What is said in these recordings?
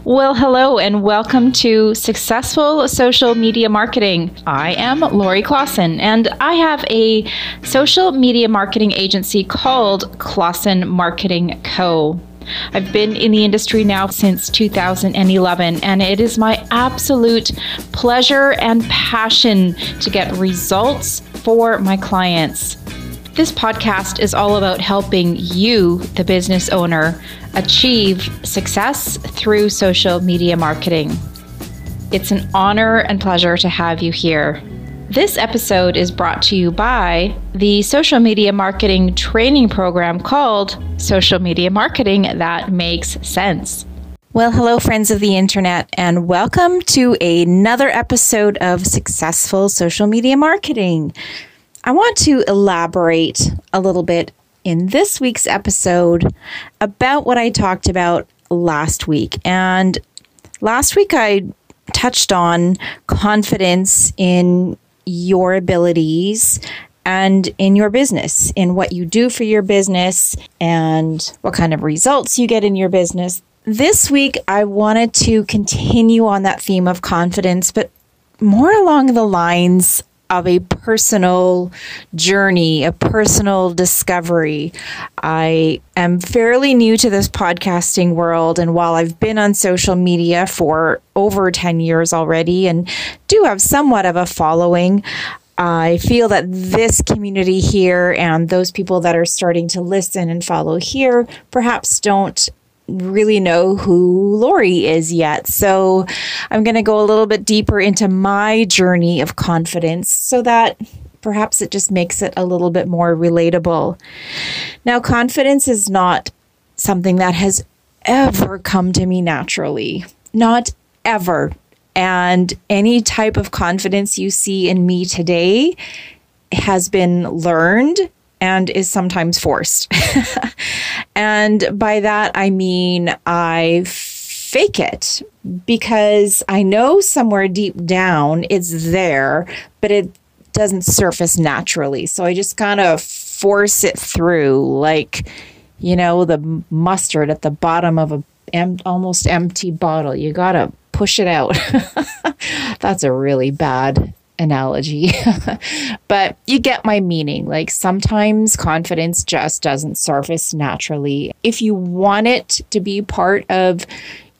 Well, hello and welcome to Successful Social Media Marketing. I am Lori Clausen and I have a social media marketing agency called Clausen Marketing Co. I've been in the industry now since 2011, and it is my absolute pleasure and passion to get results for my clients. This podcast is all about helping you, the business owner, achieve success through social media marketing. It's an honor and pleasure to have you here. This episode is brought to you by the social media marketing training program called Social Media Marketing That Makes Sense. Well, hello, friends of the internet, and welcome to another episode of Successful Social Media Marketing. I want to elaborate a little bit in this week's episode about what I talked about last week. And last week I touched on confidence in your abilities and in your business, in what you do for your business and what kind of results you get in your business. This week, I wanted to continue on that theme of confidence, but more along the lines of a personal journey, a personal discovery. I am fairly new to this podcasting world, and while I've been on social media for over 10 years already and do have somewhat of a following, I feel that this community here and those people that are starting to listen and follow here perhaps don't really know who Lori is yet. So I'm going to go a little bit deeper into my journey of confidence so that perhaps it just makes it a little bit more relatable. Now, confidence is not something that has ever come to me naturally, not ever. And any type of confidence you see in me today has been learned and is sometimes forced. and by that, I mean I fake it because I know somewhere deep down it's there, but it doesn't surface naturally. So I just kind of force it through, like, you know, the mustard at the bottom of a em- almost empty bottle. You got to push it out. That's a really bad analogy, but you get my meaning. Like sometimes confidence just doesn't surface naturally. If you want it to be part of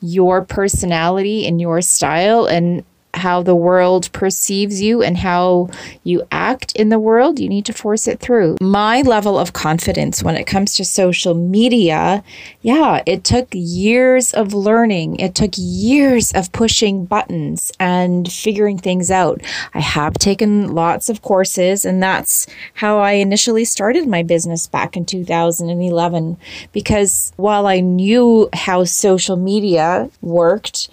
your personality and your style and how the world perceives you and how you act in the world, you need to force it through. My level of confidence when it comes to social media, yeah, it took years of learning. It took years of pushing buttons and figuring things out. I have taken lots of courses, and that's how I initially started my business back in 2011. Because while I knew how social media worked,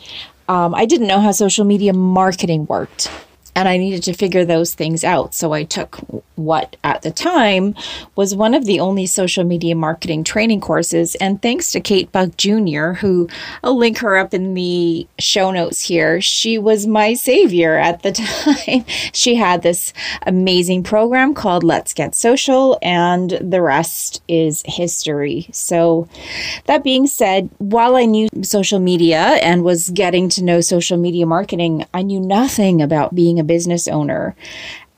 um, I didn't know how social media marketing worked and I needed to figure those things out. So I took what at the time was one of the only social media marketing training courses. And thanks to Kate Buck Jr., who I'll link her up in the show notes here, she was my savior at the time. she had this amazing program called Let's Get Social, and the rest is history. So, that being said, while I knew social media and was getting to know social media marketing, I knew nothing about being a business owner.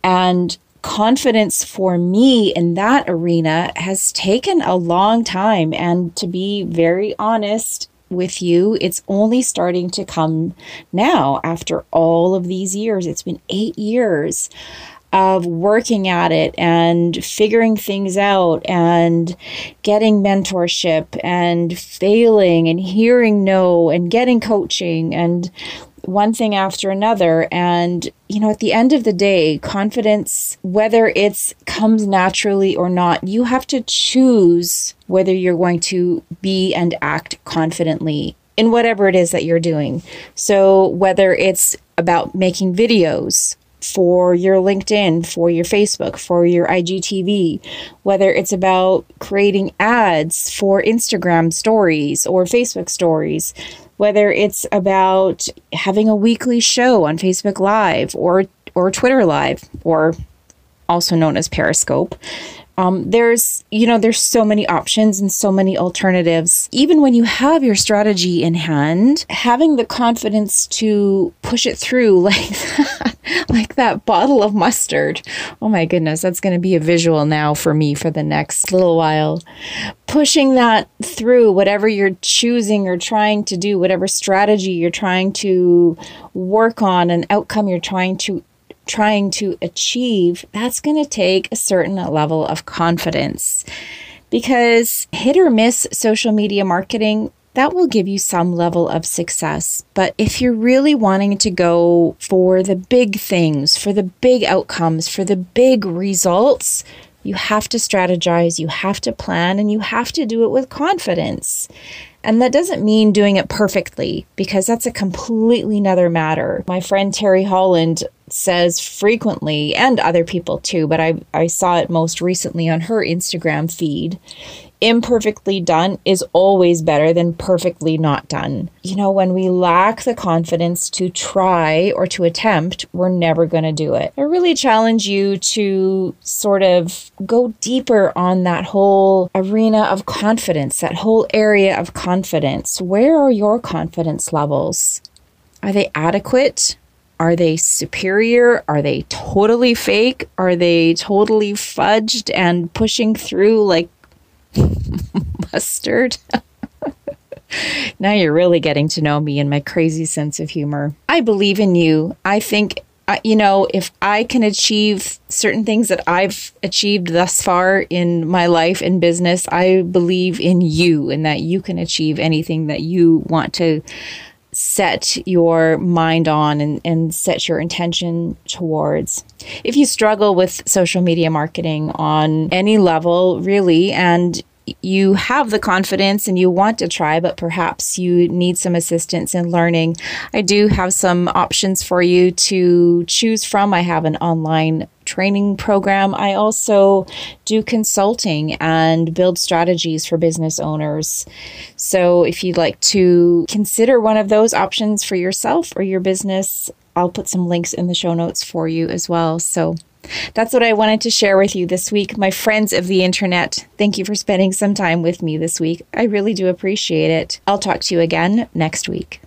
And confidence for me in that arena has taken a long time. And to be very honest, with you. It's only starting to come now after all of these years. It's been eight years of working at it and figuring things out and getting mentorship and failing and hearing no and getting coaching and one thing after another. And you know at the end of the day confidence whether it's comes naturally or not you have to choose whether you're going to be and act confidently in whatever it is that you're doing. So whether it's about making videos for your LinkedIn, for your Facebook, for your IGTV, whether it's about creating ads for Instagram stories or Facebook stories, whether it's about having a weekly show on Facebook Live or or Twitter Live or also known as Periscope. Um, there's, you know, there's so many options and so many alternatives. Even when you have your strategy in hand, having the confidence to push it through like like that bottle of mustard. Oh my goodness, that's going to be a visual now for me for the next little while. Pushing that through, whatever you're choosing or trying to do, whatever strategy you're trying to work on, an outcome you're trying to trying to achieve, that's going to take a certain level of confidence. Because hit or miss social media marketing, that will give you some level of success. But if you're really wanting to go for the big things, for the big outcomes, for the big results, you have to strategize, you have to plan, and you have to do it with confidence. And that doesn't mean doing it perfectly because that's a completely another matter. My friend Terry Holland says frequently, and other people too, but I, I saw it most recently on her Instagram feed. Imperfectly done is always better than perfectly not done. You know, when we lack the confidence to try or to attempt, we're never going to do it. I really challenge you to sort of go deeper on that whole arena of confidence, that whole area of confidence. Where are your confidence levels? Are they adequate? Are they superior? Are they totally fake? Are they totally fudged and pushing through like mustard? now you're really getting to know me and my crazy sense of humor. I believe in you. I think, uh, you know, if I can achieve certain things that I've achieved thus far in my life and business, I believe in you and that you can achieve anything that you want to set your mind on and, and set your intention towards. If you struggle with social media marketing on any level, really, and you have the confidence and you want to try, but perhaps you need some assistance in learning, I do have some options for you to choose from. I have an online training program. I also do consulting and build strategies for business owners. So if you'd like to consider one of those options for yourself or your business, I'll put some links in the show notes for you as well. So that's what I wanted to share with you this week. My friends of the internet, thank you for spending some time with me this week. I really do appreciate it. I'll talk to you again next week.